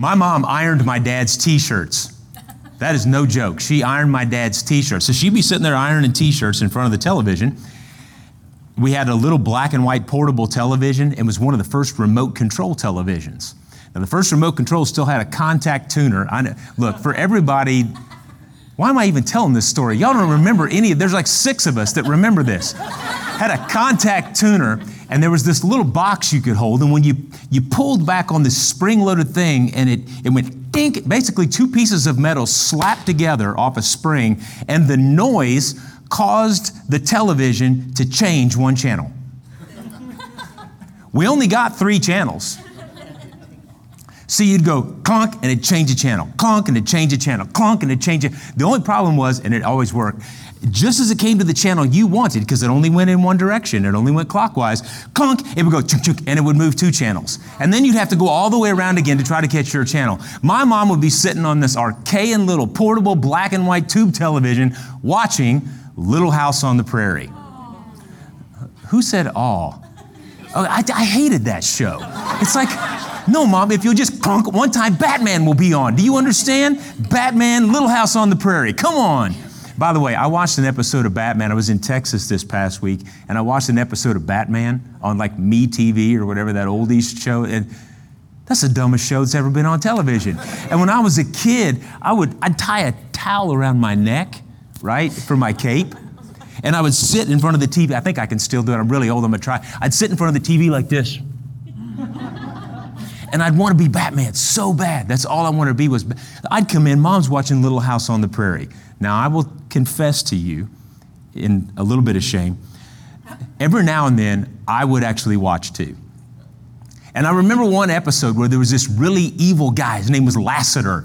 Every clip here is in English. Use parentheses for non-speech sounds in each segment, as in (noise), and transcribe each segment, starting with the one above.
My mom ironed my dad's t shirts. That is no joke. She ironed my dad's t shirts. So she'd be sitting there ironing t shirts in front of the television. We had a little black and white portable television. It was one of the first remote control televisions. Now, the first remote control still had a contact tuner. I know, look, for everybody, why am I even telling this story? Y'all don't remember any There's like six of us that remember this. had a contact tuner, and there was this little box you could hold, and when you, you pulled back on this spring-loaded thing, and it, it went dink, basically two pieces of metal slapped together off a spring, and the noise caused the television to change one channel. we only got three channels. So you'd go clunk and it'd change the channel, clunk and it'd change the channel, clunk and it'd change it. The only problem was, and it always worked, just as it came to the channel you wanted, because it only went in one direction, it only went clockwise, clunk, it would go chunk, chunk, and it would move two channels. And then you'd have to go all the way around again to try to catch your channel. My mom would be sitting on this archaic little portable black and white tube television watching Little House on the Prairie. Who said all? Oh, I, I hated that show. It's like, no, mom, if you'll just clunk one time, Batman will be on. Do you understand? Batman, Little House on the Prairie. Come on. By the way, I watched an episode of Batman. I was in Texas this past week, and I watched an episode of Batman on like MeTV or whatever that oldies show. And that's the dumbest show that's ever been on television. And when I was a kid, I would I'd tie a towel around my neck, right, for my cape. And I would sit in front of the TV. I think I can still do it. I'm really old. I'm gonna try. I'd sit in front of the TV like this and I'd want to be Batman so bad. That's all I wanted to be was. I'd come in. Mom's watching Little House on the Prairie. Now I will confess to you, in a little bit of shame, every now and then I would actually watch too. And I remember one episode where there was this really evil guy. His name was Lassiter.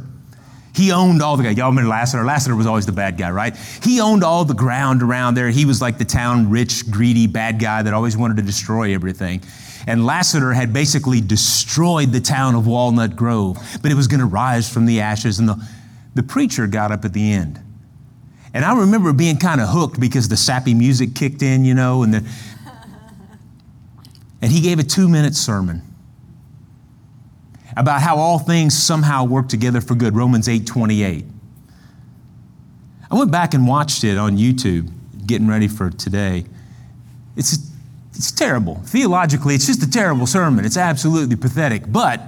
He owned all the guy. Y'all remember Lassiter? Lassiter was always the bad guy, right? He owned all the ground around there. He was like the town rich, greedy, bad guy that always wanted to destroy everything. And Lassiter had basically destroyed the town of Walnut Grove, but it was going to rise from the ashes. And the, the preacher got up at the end. And I remember being kind of hooked because the sappy music kicked in, you know, and the, (laughs) and he gave a two minute sermon about how all things somehow work together for good, Romans 8 28. I went back and watched it on YouTube, getting ready for today. It's it's terrible. Theologically, it's just a terrible sermon. It's absolutely pathetic. But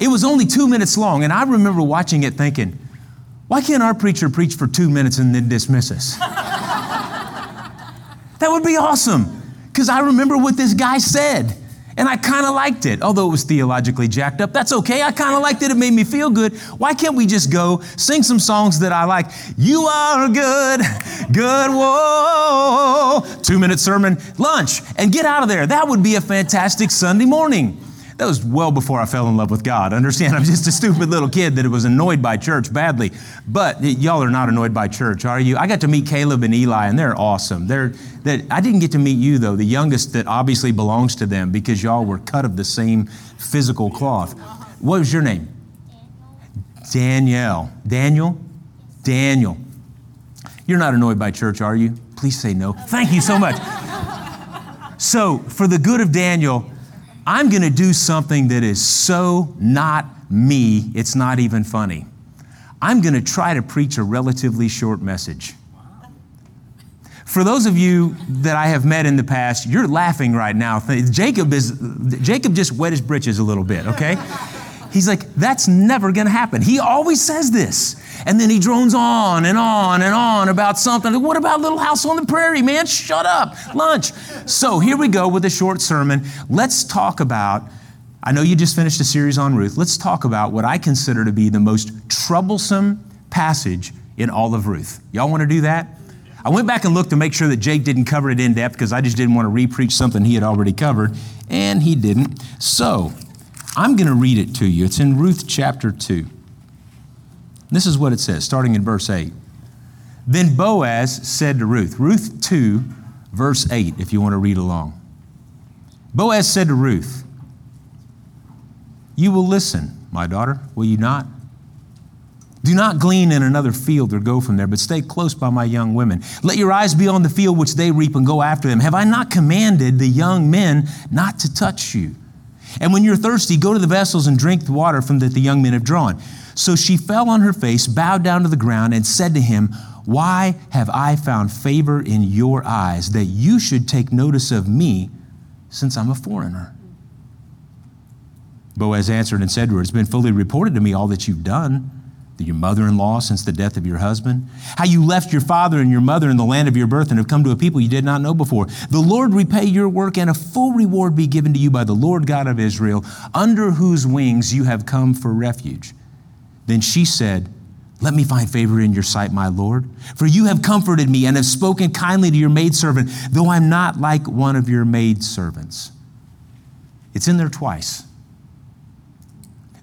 it was only two minutes long, and I remember watching it thinking, why can't our preacher preach for two minutes and then dismiss us? that would be awesome, because I remember what this guy said. And I kind of liked it, although it was theologically jacked up. That's okay. I kind of liked it. It made me feel good. Why can't we just go sing some songs that I like? You are good, good, whoa. Two minute sermon, lunch, and get out of there. That would be a fantastic Sunday morning. That was well before I fell in love with God. Understand, I'm just a stupid little kid that was annoyed by church badly. But y'all are not annoyed by church, are you? I got to meet Caleb and Eli, and they're awesome. They're, that I didn't get to meet you though, the youngest that obviously belongs to them because y'all were cut of the same physical cloth. What was your name? Danielle. Daniel? Daniel. You're not annoyed by church, are you? Please say no. Thank you so much. (laughs) so, for the good of Daniel, I'm going to do something that is so not me, it's not even funny. I'm going to try to preach a relatively short message. For those of you that I have met in the past, you're laughing right now. Jacob is Jacob just wet his britches a little bit, okay? He's like, that's never gonna happen. He always says this. And then he drones on and on and on about something. What about Little House on the Prairie, man? Shut up. Lunch. So here we go with a short sermon. Let's talk about, I know you just finished a series on Ruth. Let's talk about what I consider to be the most troublesome passage in all of Ruth. Y'all wanna do that? I went back and looked to make sure that Jake didn't cover it in depth because I just didn't want to repreach something he had already covered, and he didn't. So I'm going to read it to you. It's in Ruth chapter 2. This is what it says, starting in verse 8. Then Boaz said to Ruth, Ruth 2, verse 8, if you want to read along. Boaz said to Ruth, You will listen, my daughter, will you not? Do not glean in another field or go from there, but stay close by my young women. Let your eyes be on the field which they reap and go after them. Have I not commanded the young men not to touch you? And when you're thirsty, go to the vessels and drink the water from that the young men have drawn. So she fell on her face, bowed down to the ground, and said to him, Why have I found favor in your eyes that you should take notice of me, since I'm a foreigner? Boaz answered and said to her, It's been fully reported to me all that you've done your mother in law since the death of your husband, how you left your father and your mother in the land of your birth and have come to a people you did not know before. The Lord repay your work and a full reward be given to you by the Lord God of Israel, under whose wings you have come for refuge. Then she said, Let me find favor in your sight, my Lord, for you have comforted me and have spoken kindly to your maidservant, though I'm not like one of your maidservants. It's in there twice.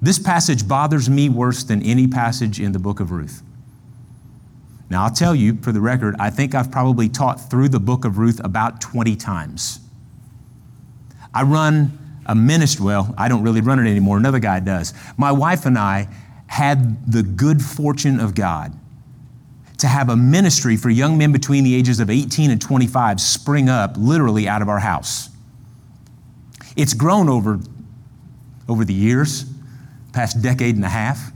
This passage bothers me worse than any passage in the book of Ruth. Now, I'll tell you, for the record, I think I've probably taught through the book of Ruth about 20 times. I run a ministry, well, I don't really run it anymore, another guy does. My wife and I had the good fortune of God to have a ministry for young men between the ages of 18 and 25 spring up literally out of our house. It's grown over, over the years past decade and a half.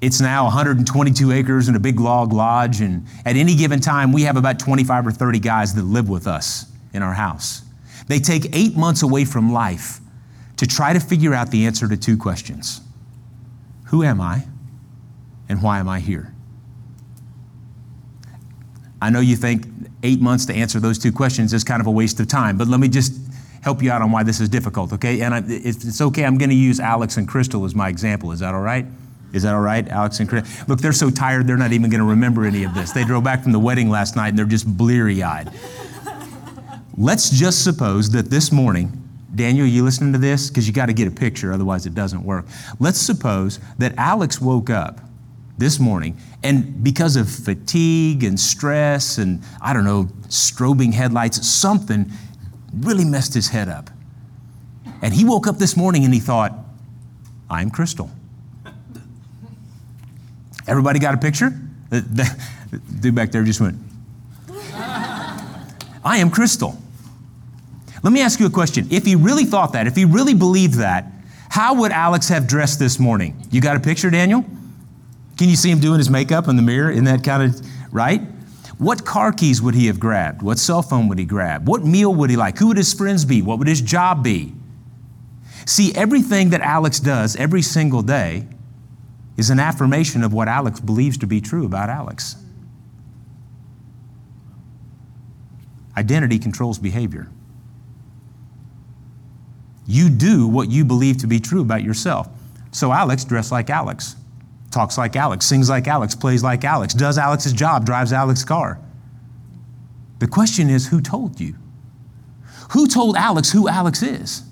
It's now 122 acres and a big log lodge, and at any given time, we have about 25 or 30 guys that live with us in our house. They take eight months away from life to try to figure out the answer to two questions Who am I, and why am I here? I know you think eight months to answer those two questions is kind of a waste of time, but let me just help you out on why this is difficult, okay? And I, it's, it's okay, I'm gonna use Alex and Crystal as my example. Is that all right? Is that all right, Alex and Crystal? Look, they're so tired, they're not even gonna remember any of this. They drove back from the wedding last night and they're just bleary eyed. Let's just suppose that this morning, Daniel, you listening to this? Because you got to get a picture, otherwise it doesn't work. Let's suppose that Alex woke up this morning and because of fatigue and stress and, I don't know, strobing headlights, something, really messed his head up. And he woke up this morning and he thought, I'm Crystal. Everybody got a picture? The, dude back there just went, I am Crystal. Let me ask you a question. If he really thought that, if he really believed that, how would Alex have dressed this morning? You got a picture, Daniel? Can you see him doing his makeup in the mirror in that kind of, right? What car keys would he have grabbed? What cell phone would he grab? What meal would he like? Who would his friends be? What would his job be? See, everything that Alex does every single day is an affirmation of what Alex believes to be true about Alex. Identity controls behavior. You do what you believe to be true about yourself. So, Alex dressed like Alex talks like Alex, sings like Alex, plays like Alex, does Alex's job, drives Alex's car. The question is who told you? Who told Alex who Alex is?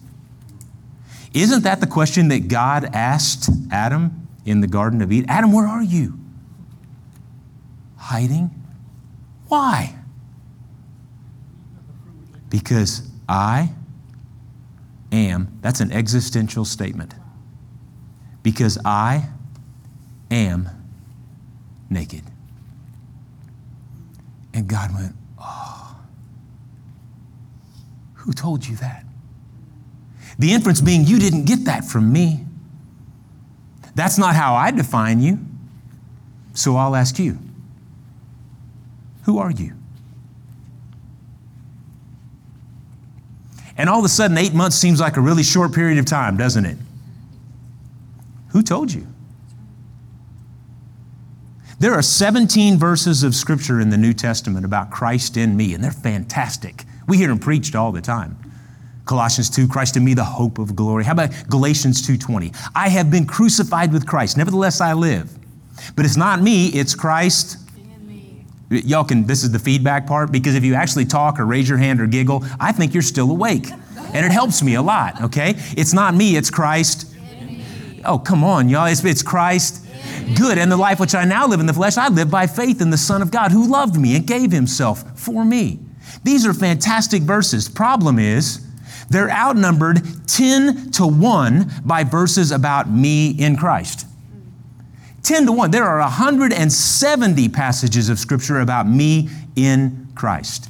Isn't that the question that God asked Adam in the Garden of Eden? Adam, where are you? Hiding? Why? Because I am, that's an existential statement. Because I am naked. And God went, Oh, who told you that? The inference being, You didn't get that from me. That's not how I define you. So I'll ask you Who are you? And all of a sudden, eight months seems like a really short period of time, doesn't it? Who told you? There are 17 verses of scripture in the New Testament about Christ in me, and they're fantastic. We hear them preached all the time. Colossians 2, Christ in me, the hope of glory. How about Galatians 2:20? I have been crucified with Christ, nevertheless I live. But it's not me, it's Christ. Y'all can, this is the feedback part, because if you actually talk or raise your hand or giggle, I think you're still awake. And it helps me a lot, okay? It's not me, it's Christ. Oh, come on, y'all. It's, it's Christ good. And the life which I now live in the flesh, I live by faith in the Son of God who loved me and gave himself for me. These are fantastic verses. Problem is, they're outnumbered 10 to 1 by verses about me in Christ. 10 to 1. There are 170 passages of scripture about me in Christ.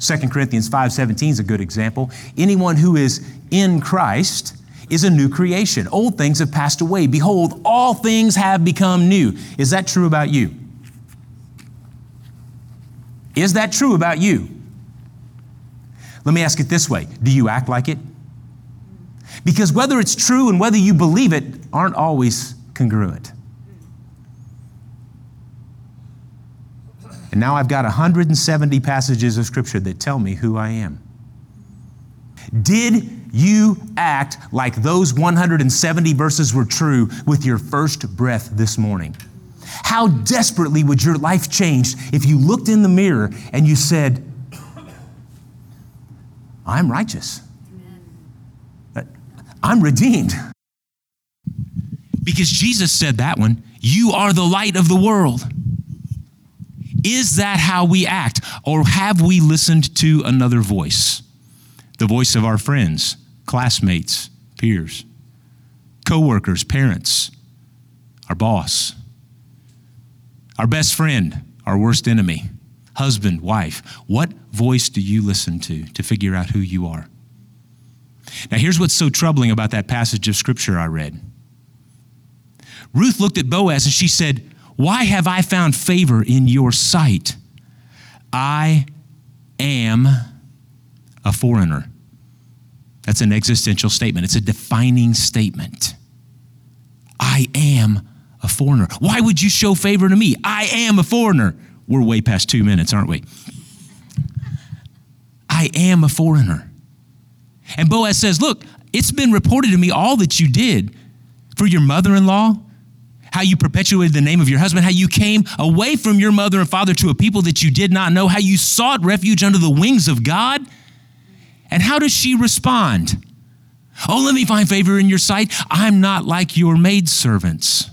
2 Corinthians 5:17 is a good example. Anyone who is in Christ is a new creation. Old things have passed away. Behold, all things have become new. Is that true about you? Is that true about you? Let me ask it this way Do you act like it? Because whether it's true and whether you believe it aren't always congruent. And now I've got 170 passages of Scripture that tell me who I am. Did you act like those 170 verses were true with your first breath this morning? How desperately would your life change if you looked in the mirror and you said, I'm righteous. I'm redeemed. Because Jesus said that one, you are the light of the world. Is that how we act? Or have we listened to another voice? The voice of our friends, classmates, peers, coworkers, parents, our boss, our best friend, our worst enemy, husband, wife. What voice do you listen to to figure out who you are? Now, here's what's so troubling about that passage of scripture I read. Ruth looked at Boaz and she said, Why have I found favor in your sight? I am a foreigner. That's an existential statement, it's a defining statement. I am a foreigner. Why would you show favor to me? I am a foreigner. We're way past two minutes, aren't we? I am a foreigner. And Boaz says, Look, it's been reported to me all that you did for your mother in law, how you perpetuated the name of your husband, how you came away from your mother and father to a people that you did not know, how you sought refuge under the wings of God. And how does she respond? Oh, let me find favor in your sight. I'm not like your maidservants.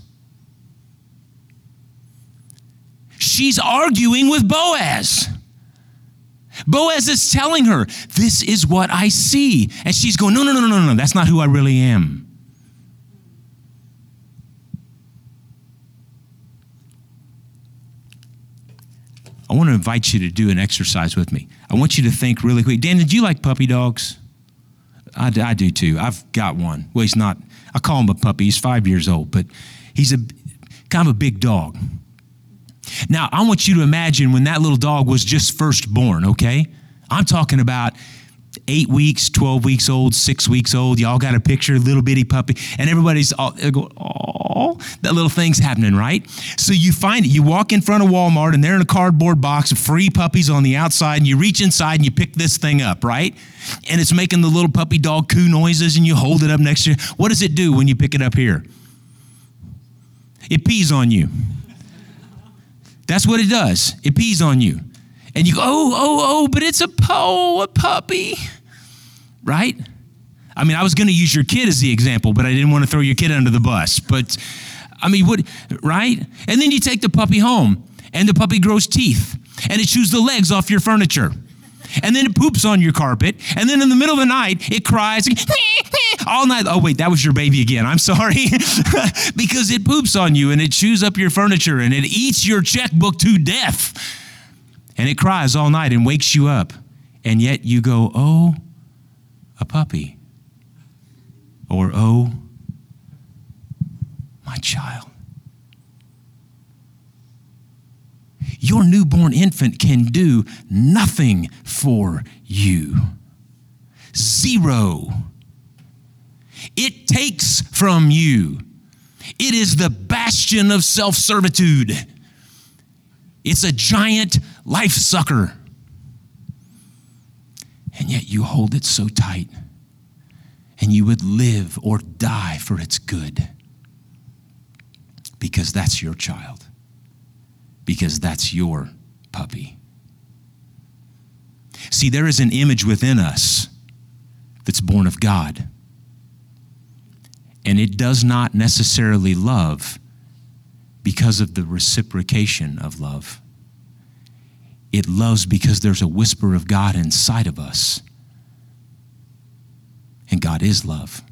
She's arguing with Boaz. Boaz is telling her, This is what I see. And she's going, No, no, no, no, no, no. that's not who I really am. I want to invite you to do an exercise with me. I want you to think really quick. Dan, did you like puppy dogs? I, I do too. I've got one. Well, he's not, I call him a puppy. He's five years old, but he's a kind of a big dog. Now, I want you to imagine when that little dog was just first born, okay? I'm talking about eight weeks, 12 weeks old, six weeks old. Y'all got a picture, little bitty puppy, and everybody's all, oh, that little thing's happening, right? So you find it. You walk in front of Walmart, and they're in a cardboard box of free puppies on the outside, and you reach inside and you pick this thing up, right? And it's making the little puppy dog coo noises, and you hold it up next to you. What does it do when you pick it up here? It pees on you. That's what it does. It pees on you. And you go, oh, oh, oh, but it's a po, a puppy. Right? I mean, I was going to use your kid as the example, but I didn't want to throw your kid under the bus. But I mean, what, right? And then you take the puppy home, and the puppy grows teeth, and it chews the legs off your furniture. And then it poops on your carpet, and then in the middle of the night, it cries (laughs) all night. Oh, wait, that was your baby again. I'm sorry. (laughs) because it poops on you, and it chews up your furniture, and it eats your checkbook to death. And it cries all night and wakes you up. And yet you go, oh, a puppy. Or, oh, my child. Your newborn infant can do nothing for you. Zero. It takes from you. It is the bastion of self servitude. It's a giant life sucker. And yet you hold it so tight, and you would live or die for its good because that's your child because that's your puppy. See, there is an image within us that's born of God. And it does not necessarily love because of the reciprocation of love. It loves because there's a whisper of God inside of us. And God is love.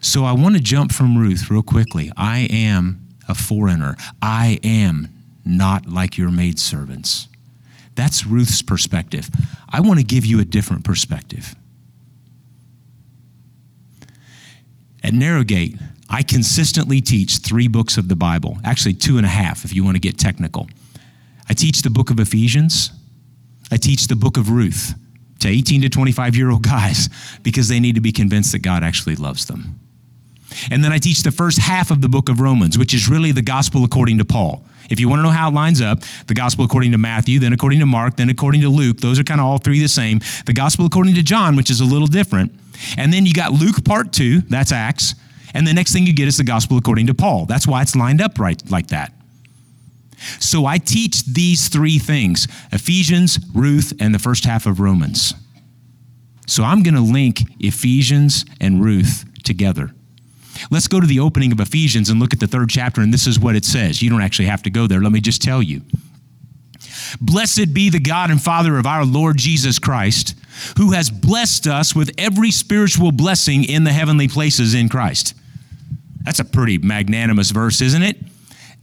So I want to jump from Ruth real quickly. I am a foreigner. I am not like your maidservants. That's Ruth's perspective. I want to give you a different perspective. At Narrowgate, I consistently teach three books of the Bible, actually, two and a half if you want to get technical. I teach the book of Ephesians, I teach the book of Ruth to 18 to 25 year old guys (laughs) because they need to be convinced that God actually loves them. And then I teach the first half of the book of Romans, which is really the gospel according to Paul. If you want to know how it lines up, the gospel according to Matthew, then according to Mark, then according to Luke, those are kind of all three the same. The gospel according to John, which is a little different. And then you got Luke part two, that's Acts. And the next thing you get is the gospel according to Paul. That's why it's lined up right like that. So I teach these three things Ephesians, Ruth, and the first half of Romans. So I'm going to link Ephesians and Ruth together. Let's go to the opening of Ephesians and look at the third chapter, and this is what it says. You don't actually have to go there. Let me just tell you. Blessed be the God and Father of our Lord Jesus Christ, who has blessed us with every spiritual blessing in the heavenly places in Christ. That's a pretty magnanimous verse, isn't it?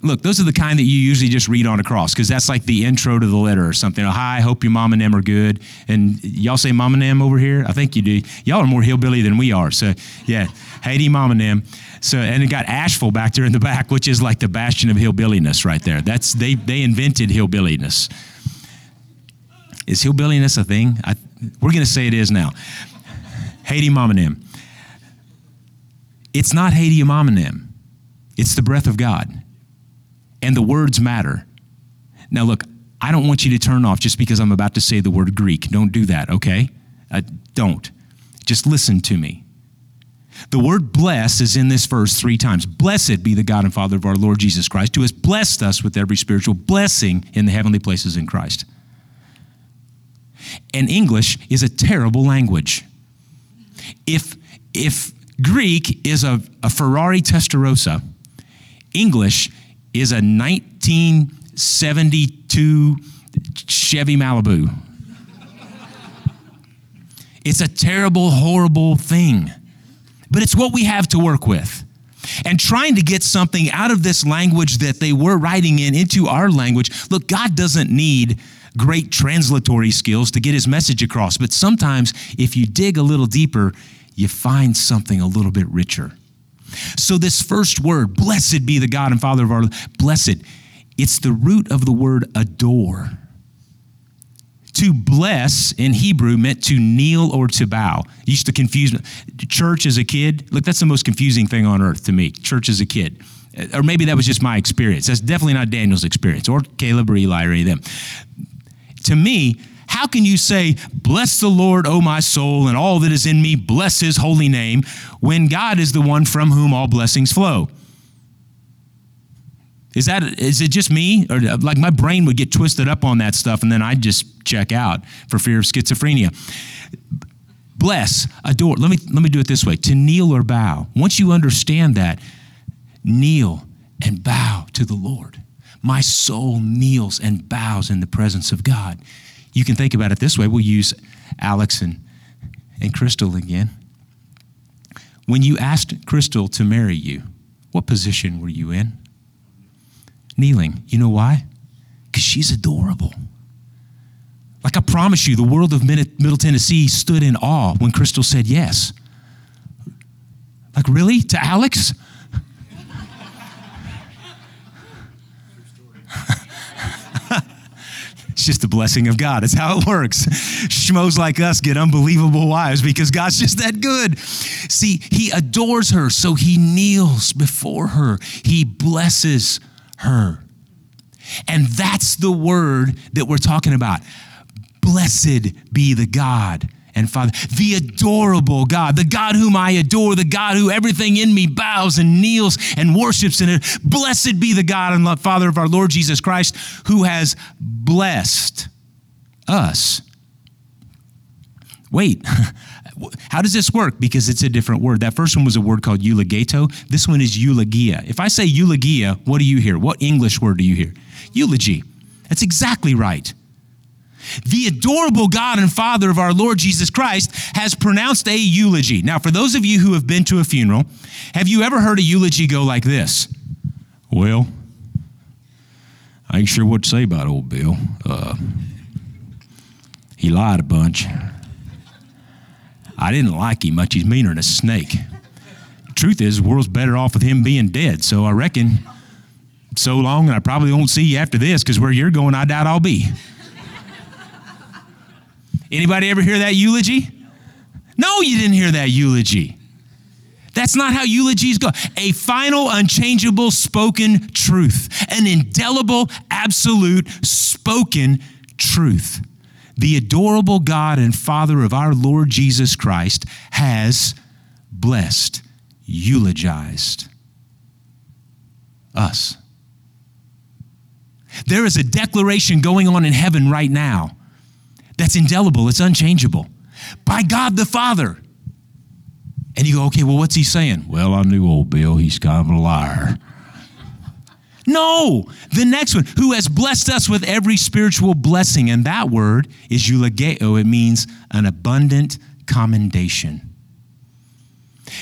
Look, those are the kind that you usually just read on a cross because that's like the intro to the letter or something. Oh, hi, hope your mom and them are good. And y'all say mom and them over here? I think you do. Y'all are more hillbilly than we are. So, yeah, Haiti, mom and them. So, and it got Asheville back there in the back, which is like the bastion of hillbilliness right there. That's they they invented hillbilliness. Is hillbilliness a thing? I, we're going to say it is now. Haiti, mom and them. It's not Haiti, mom and them. It's the breath of God and the words matter. Now, look, I don't want you to turn off just because I'm about to say the word Greek. Don't do that, okay? Uh, don't. Just listen to me. The word bless is in this verse three times. Blessed be the God and Father of our Lord Jesus Christ, who has blessed us with every spiritual blessing in the heavenly places in Christ. And English is a terrible language. If, if Greek is a, a Ferrari Testarossa, English is a 1972 Chevy Malibu. it's a terrible, horrible thing, but it's what we have to work with. And trying to get something out of this language that they were writing in into our language. Look, God doesn't need great translatory skills to get his message across, but sometimes if you dig a little deeper, you find something a little bit richer. So, this first word, blessed be the God and Father of our blessed, it's the root of the word adore. To bless in Hebrew meant to kneel or to bow. It used to confuse me. Church as a kid, look, that's the most confusing thing on earth to me. Church as a kid. Or maybe that was just my experience. That's definitely not Daniel's experience or Caleb or Eli or any of them. To me, how can you say, Bless the Lord, O my soul, and all that is in me, bless his holy name, when God is the one from whom all blessings flow? Is that is it just me or like my brain would get twisted up on that stuff and then I'd just check out for fear of schizophrenia. Bless, adore. Let me let me do it this way. To kneel or bow. Once you understand that, kneel and bow to the Lord. My soul kneels and bows in the presence of God. You can think about it this way. We'll use Alex and, and Crystal again. When you asked Crystal to marry you, what position were you in? Kneeling. You know why? Because she's adorable. Like I promise you, the world of Middle Tennessee stood in awe when Crystal said yes. Like, really? To Alex? It's just the blessing of God. It's how it works. Schmoes like us get unbelievable wives because God's just that good. See, He adores her, so He kneels before her, He blesses her. And that's the word that we're talking about. Blessed be the God and Father, the adorable God, the God whom I adore, the God who everything in me bows and kneels and worships in it. Blessed be the God and Father of our Lord Jesus Christ, who has blessed us. Wait, (laughs) how does this work? Because it's a different word. That first one was a word called eulogato. This one is eulogia. If I say eulogia, what do you hear? What English word do you hear? Eulogy. That's exactly right the adorable God and Father of our Lord Jesus Christ has pronounced a eulogy. Now, for those of you who have been to a funeral, have you ever heard a eulogy go like this? Well, I ain't sure what to say about old Bill. Uh, he lied a bunch. I didn't like him much. He's meaner than a snake. truth is, the world's better off with him being dead. So I reckon so long, and I probably won't see you after this because where you're going, I doubt I'll be. Anybody ever hear that eulogy? No, you didn't hear that eulogy. That's not how eulogies go. A final, unchangeable spoken truth, an indelible, absolute spoken truth. The adorable God and Father of our Lord Jesus Christ has blessed, eulogized us. There is a declaration going on in heaven right now that's indelible, it's unchangeable. By God the Father. And you go, okay, well, what's he saying? Well, I knew old Bill, he's kind of a liar. No, the next one, who has blessed us with every spiritual blessing. And that word is eulogeo. Oh, it means an abundant commendation.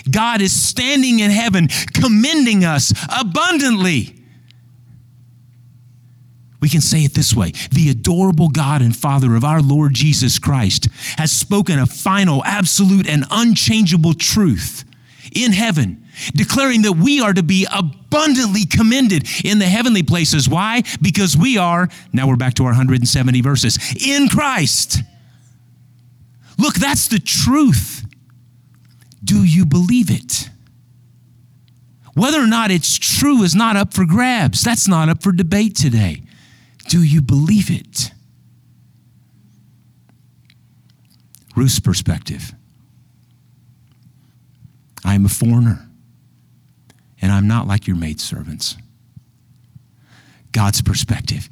God is standing in heaven commending us abundantly. We can say it this way The adorable God and Father of our Lord Jesus Christ has spoken a final, absolute, and unchangeable truth in heaven, declaring that we are to be abundantly commended in the heavenly places. Why? Because we are, now we're back to our 170 verses, in Christ. Look, that's the truth. Do you believe it? Whether or not it's true is not up for grabs. That's not up for debate today. Do you believe it? Ruth's perspective I am a foreigner, and I'm not like your maidservants. God's perspective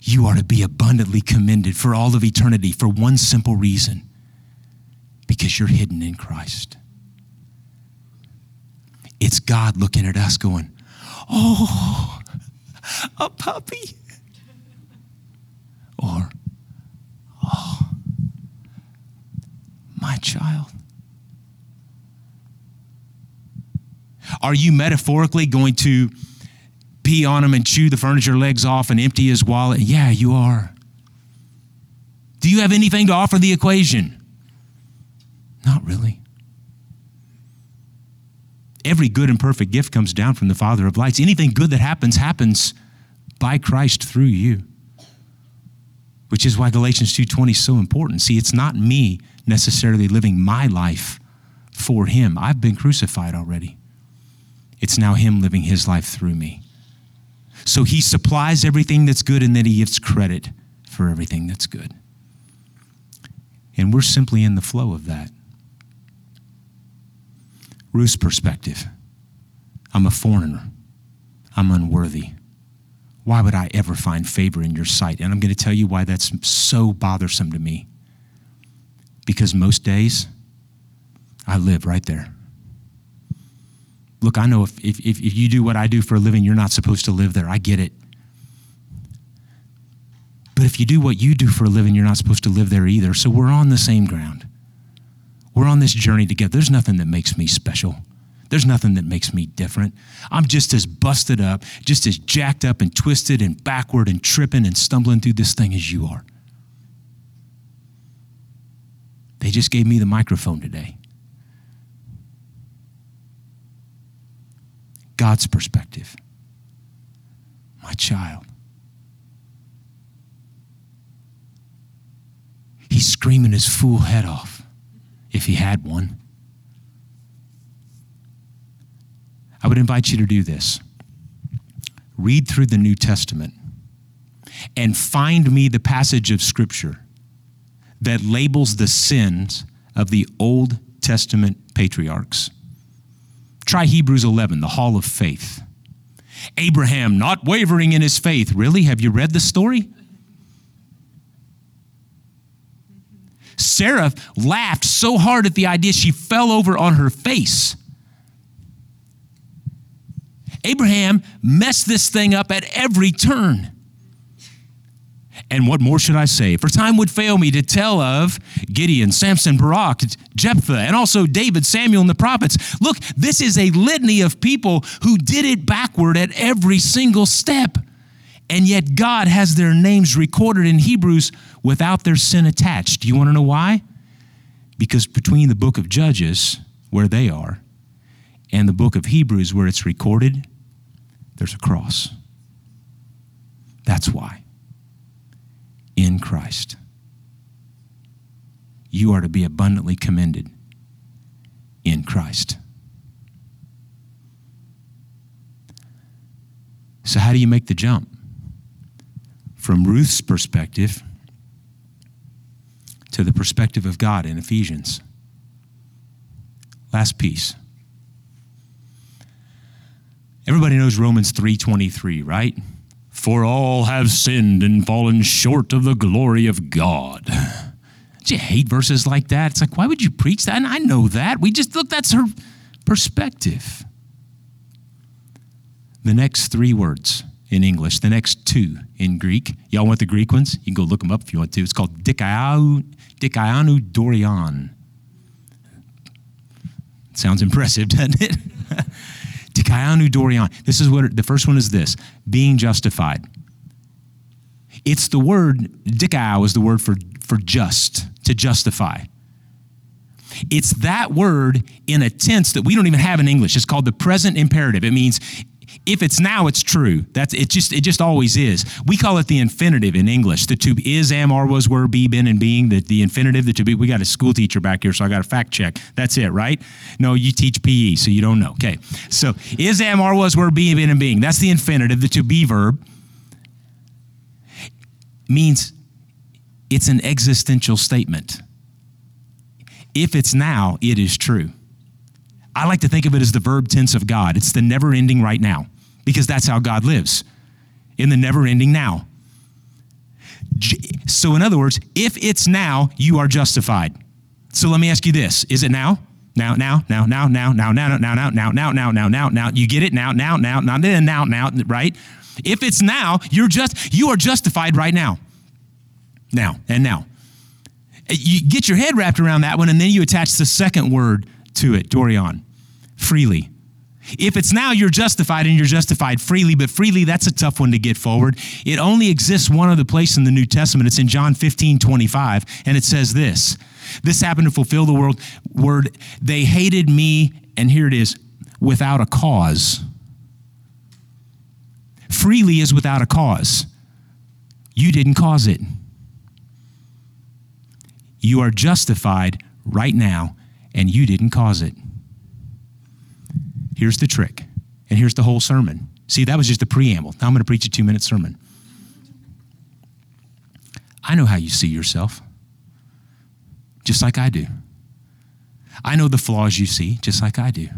you are to be abundantly commended for all of eternity for one simple reason because you're hidden in Christ. It's God looking at us going, Oh, a puppy or, oh, my child. Are you metaphorically going to pee on him and chew the furniture legs off and empty his wallet? Yeah, you are. Do you have anything to offer the equation? Not really. Every good and perfect gift comes down from the Father of lights. Anything good that happens, happens by Christ through you which is why Galatians 2:20 is so important. See, it's not me necessarily living my life for him. I've been crucified already. It's now him living his life through me. So he supplies everything that's good and then he gives credit for everything that's good. And we're simply in the flow of that. Ruth's perspective I'm a foreigner, I'm unworthy. Why would I ever find favor in your sight? And I'm going to tell you why that's so bothersome to me. Because most days, I live right there. Look, I know if, if, if you do what I do for a living, you're not supposed to live there. I get it. But if you do what you do for a living, you're not supposed to live there either. So we're on the same ground. We're on this journey together. There's nothing that makes me special. There's nothing that makes me different. I'm just as busted up, just as jacked up and twisted and backward and tripping and stumbling through this thing as you are. They just gave me the microphone today. God's perspective. My child. He's screaming his fool head off if he had one. I would invite you to do this read through the New Testament and find me the passage of Scripture that labels the sins of the Old Testament patriarchs. Try Hebrews 11, the hall of faith. Abraham not wavering in his faith. Really? Have you read the story? Sarah laughed so hard at the idea she fell over on her face. Abraham messed this thing up at every turn. And what more should I say? For time would fail me to tell of Gideon, Samson, Barak, Jephthah, and also David, Samuel, and the prophets. Look, this is a litany of people who did it backward at every single step. And yet God has their names recorded in Hebrews without their sin attached. Do you want to know why? Because between the book of Judges, where they are, and the book of Hebrews, where it's recorded, there's a cross. That's why. In Christ, you are to be abundantly commended in Christ. So, how do you make the jump? From Ruth's perspective to the perspective of God in Ephesians. Last piece. Everybody knows Romans 3:23, right? For all have sinned and fallen short of the glory of God. Do you hate verses like that? It's like, why would you preach that? And I know that. We just look, that's her perspective. The next three words in English, the next two in Greek. Y'all want the Greek ones? You can go look them up if you want to. It's called dikaiou, dikaianu dorian. Sounds impressive, doesn't it? (laughs) dikaianu dorian. This is what the first one is this being justified. It's the word, dikaiou is the word for, for just, to justify. It's that word in a tense that we don't even have in English. It's called the present imperative. It means if it's now, it's true. That's it. Just it just always is. We call it the infinitive in English. The to be is, am, are, was, were, be, been, and being. The, the infinitive, the to be. We got a school teacher back here, so I got a fact check. That's it, right? No, you teach PE, so you don't know. Okay, so is, am, are, was, were, be, been, and being. That's the infinitive. The to be verb means it's an existential statement. If it's now, it is true. I like to think of it as the verb tense of God. It's the never ending right now, because that's how God lives in the never ending now. So, in other words, if it's now, you are justified. So, let me ask you this Is it now? Now, now, now, now, now, now, now, now, now, now, now, now, now, now, now. You get it now, now, now, now, then, now, now, right? If it's now, you're just you are justified right now. Now and now. You get your head wrapped around that one, and then you attach the second word to it, Dorian, freely. If it's now, you're justified and you're justified freely, but freely, that's a tough one to get forward. It only exists one other place in the New Testament. It's in John 15, 25, and it says this This happened to fulfill the word, word they hated me, and here it is, without a cause. Freely is without a cause. You didn't cause it. You are justified right now, and you didn't cause it. Here's the trick, and here's the whole sermon. See, that was just the preamble. Now I'm going to preach a two minute sermon. I know how you see yourself, just like I do. I know the flaws you see, just like I do.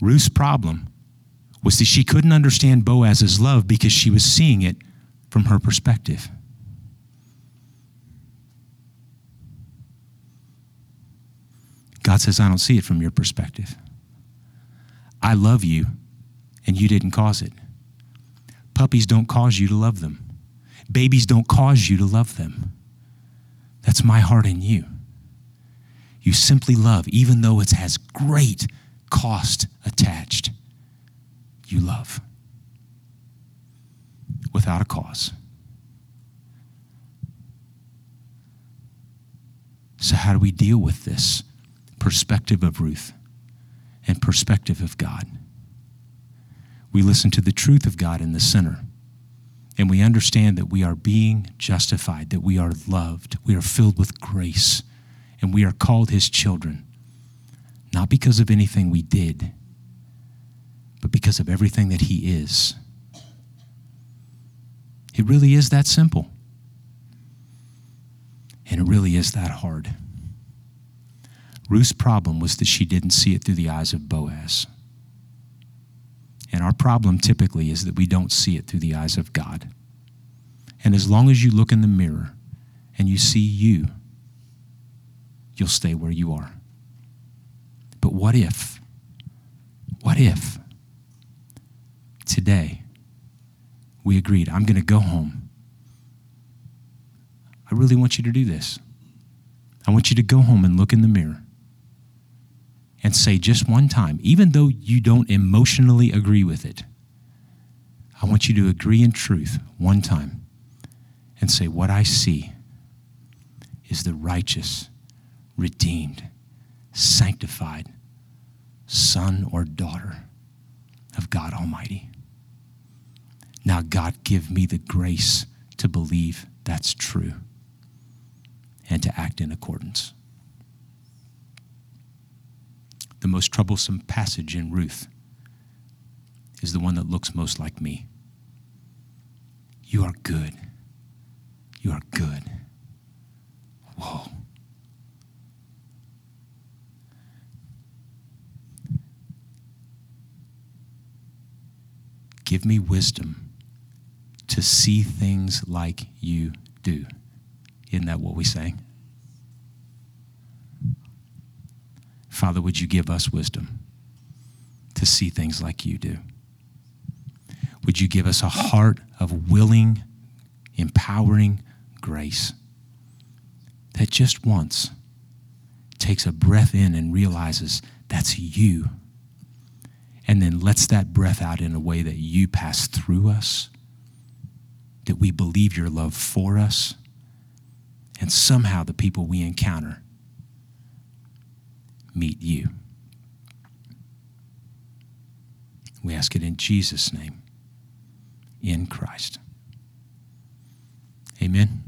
Ruth's problem was that she couldn't understand Boaz's love because she was seeing it from her perspective. God says, I don't see it from your perspective. I love you, and you didn't cause it. Puppies don't cause you to love them, babies don't cause you to love them. That's my heart in you. You simply love, even though it has great cost attached. You love without a cause. So, how do we deal with this? Perspective of Ruth and perspective of God. We listen to the truth of God in the center, and we understand that we are being justified, that we are loved, we are filled with grace, and we are called His children, not because of anything we did, but because of everything that He is. It really is that simple. And it really is that hard. Ruth's problem was that she didn't see it through the eyes of Boaz. And our problem typically is that we don't see it through the eyes of God. And as long as you look in the mirror and you see you, you'll stay where you are. But what if? What if today we agreed, I'm going to go home? I really want you to do this. I want you to go home and look in the mirror and say just one time, even though you don't emotionally agree with it, I want you to agree in truth one time and say, What I see is the righteous, redeemed sanctified son or daughter of God Almighty. Now, God, give me the grace to believe that's true and to act in accordance. The most troublesome passage in Ruth is the one that looks most like me. You are good. You are good. Whoa. Give me wisdom to see things like you do. Isn't that what we sang? Father, would you give us wisdom to see things like you do? Would you give us a heart of willing, empowering grace that just once takes a breath in and realizes that's you, and then lets that breath out in a way that you pass through us that we believe your love for us, and somehow the people we encounter meet you. We ask it in Jesus' name, in Christ. Amen.